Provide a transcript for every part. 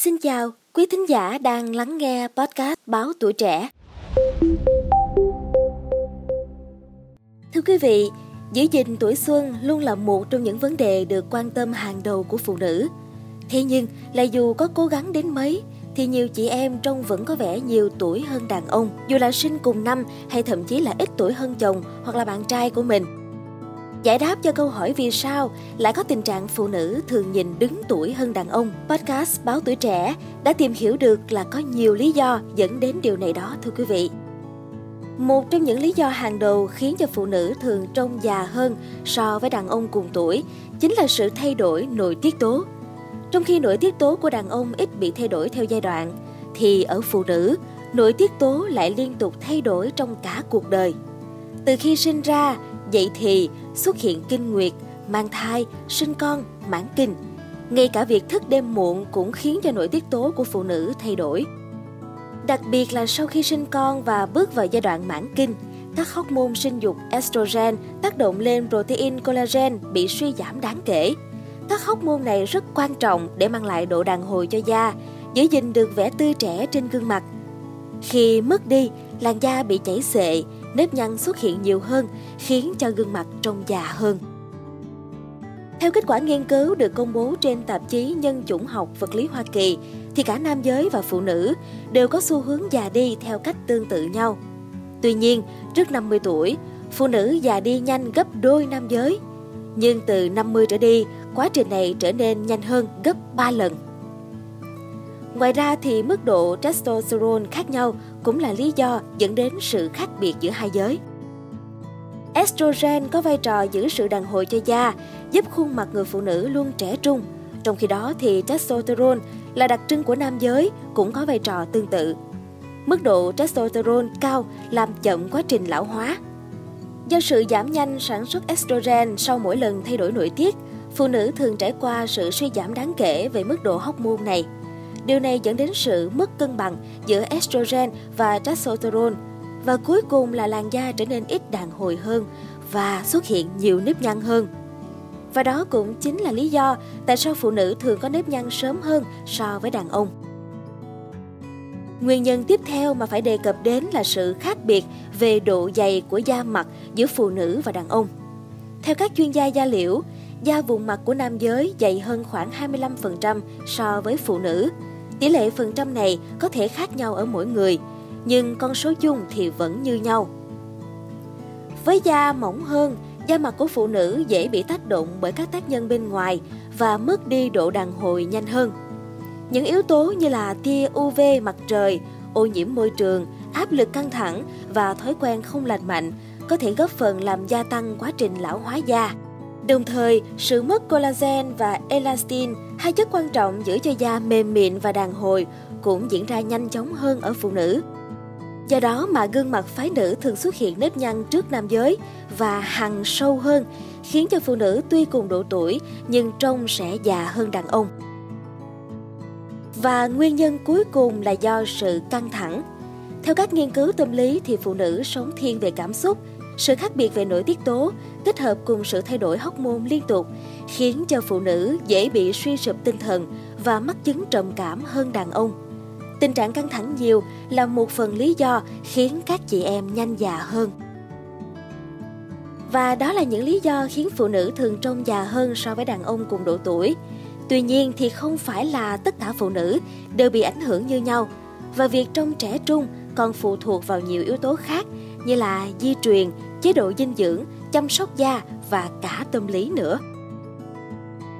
Xin chào quý thính giả đang lắng nghe podcast Báo Tuổi Trẻ. Thưa quý vị, giữ gìn tuổi xuân luôn là một trong những vấn đề được quan tâm hàng đầu của phụ nữ. Thế nhưng, là dù có cố gắng đến mấy, thì nhiều chị em trông vẫn có vẻ nhiều tuổi hơn đàn ông, dù là sinh cùng năm hay thậm chí là ít tuổi hơn chồng hoặc là bạn trai của mình. Giải đáp cho câu hỏi vì sao lại có tình trạng phụ nữ thường nhìn đứng tuổi hơn đàn ông, podcast Báo Tuổi Trẻ đã tìm hiểu được là có nhiều lý do dẫn đến điều này đó thưa quý vị. Một trong những lý do hàng đầu khiến cho phụ nữ thường trông già hơn so với đàn ông cùng tuổi chính là sự thay đổi nội tiết tố. Trong khi nội tiết tố của đàn ông ít bị thay đổi theo giai đoạn, thì ở phụ nữ, nội tiết tố lại liên tục thay đổi trong cả cuộc đời. Từ khi sinh ra, dậy thì xuất hiện kinh nguyệt, mang thai, sinh con, mãn kinh. Ngay cả việc thức đêm muộn cũng khiến cho nội tiết tố của phụ nữ thay đổi. Đặc biệt là sau khi sinh con và bước vào giai đoạn mãn kinh, các hormone sinh dục estrogen tác động lên protein collagen bị suy giảm đáng kể. Các hormone này rất quan trọng để mang lại độ đàn hồi cho da, giữ gìn được vẻ tươi trẻ trên gương mặt. Khi mất đi, làn da bị chảy xệ, nếp nhăn xuất hiện nhiều hơn, khiến cho gương mặt trông già hơn. Theo kết quả nghiên cứu được công bố trên tạp chí Nhân chủng học vật lý Hoa Kỳ, thì cả nam giới và phụ nữ đều có xu hướng già đi theo cách tương tự nhau. Tuy nhiên, trước 50 tuổi, phụ nữ già đi nhanh gấp đôi nam giới. Nhưng từ 50 trở đi, quá trình này trở nên nhanh hơn gấp 3 lần. Ngoài ra thì mức độ testosterone khác nhau cũng là lý do dẫn đến sự khác biệt giữa hai giới. Estrogen có vai trò giữ sự đàn hồi cho da, giúp khuôn mặt người phụ nữ luôn trẻ trung. Trong khi đó thì testosterone là đặc trưng của nam giới cũng có vai trò tương tự. Mức độ testosterone cao làm chậm quá trình lão hóa. Do sự giảm nhanh sản xuất estrogen sau mỗi lần thay đổi nội tiết, phụ nữ thường trải qua sự suy giảm đáng kể về mức độ hóc môn này. Điều này dẫn đến sự mất cân bằng giữa estrogen và testosterone và cuối cùng là làn da trở nên ít đàn hồi hơn và xuất hiện nhiều nếp nhăn hơn. Và đó cũng chính là lý do tại sao phụ nữ thường có nếp nhăn sớm hơn so với đàn ông. Nguyên nhân tiếp theo mà phải đề cập đến là sự khác biệt về độ dày của da mặt giữa phụ nữ và đàn ông. Theo các chuyên gia da liễu, da vùng mặt của nam giới dày hơn khoảng 25% so với phụ nữ. Tỷ lệ phần trăm này có thể khác nhau ở mỗi người, nhưng con số chung thì vẫn như nhau. Với da mỏng hơn, da mặt của phụ nữ dễ bị tác động bởi các tác nhân bên ngoài và mất đi độ đàn hồi nhanh hơn. Những yếu tố như là tia UV mặt trời, ô nhiễm môi trường, áp lực căng thẳng và thói quen không lành mạnh có thể góp phần làm gia tăng quá trình lão hóa da. Đồng thời, sự mất collagen và elastin, hai chất quan trọng giữ cho da mềm mịn và đàn hồi, cũng diễn ra nhanh chóng hơn ở phụ nữ. Do đó mà gương mặt phái nữ thường xuất hiện nếp nhăn trước nam giới và hằn sâu hơn, khiến cho phụ nữ tuy cùng độ tuổi nhưng trông sẽ già hơn đàn ông. Và nguyên nhân cuối cùng là do sự căng thẳng. Theo các nghiên cứu tâm lý thì phụ nữ sống thiên về cảm xúc, sự khác biệt về nội tiết tố kết hợp cùng sự thay đổi hormone liên tục khiến cho phụ nữ dễ bị suy sụp tinh thần và mắc chứng trầm cảm hơn đàn ông. Tình trạng căng thẳng nhiều là một phần lý do khiến các chị em nhanh già hơn. Và đó là những lý do khiến phụ nữ thường trông già hơn so với đàn ông cùng độ tuổi. Tuy nhiên thì không phải là tất cả phụ nữ đều bị ảnh hưởng như nhau và việc trông trẻ trung còn phụ thuộc vào nhiều yếu tố khác như là di truyền, chế độ dinh dưỡng, chăm sóc da và cả tâm lý nữa.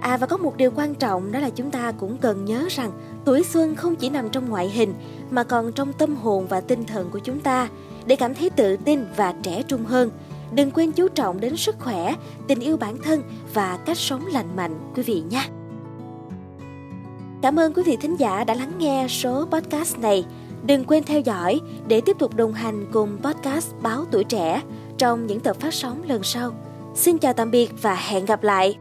À và có một điều quan trọng đó là chúng ta cũng cần nhớ rằng tuổi xuân không chỉ nằm trong ngoại hình mà còn trong tâm hồn và tinh thần của chúng ta để cảm thấy tự tin và trẻ trung hơn. Đừng quên chú trọng đến sức khỏe, tình yêu bản thân và cách sống lành mạnh quý vị nhé. Cảm ơn quý vị thính giả đã lắng nghe số podcast này. Đừng quên theo dõi để tiếp tục đồng hành cùng podcast Báo Tuổi Trẻ trong những tập phát sóng lần sau. Xin chào tạm biệt và hẹn gặp lại!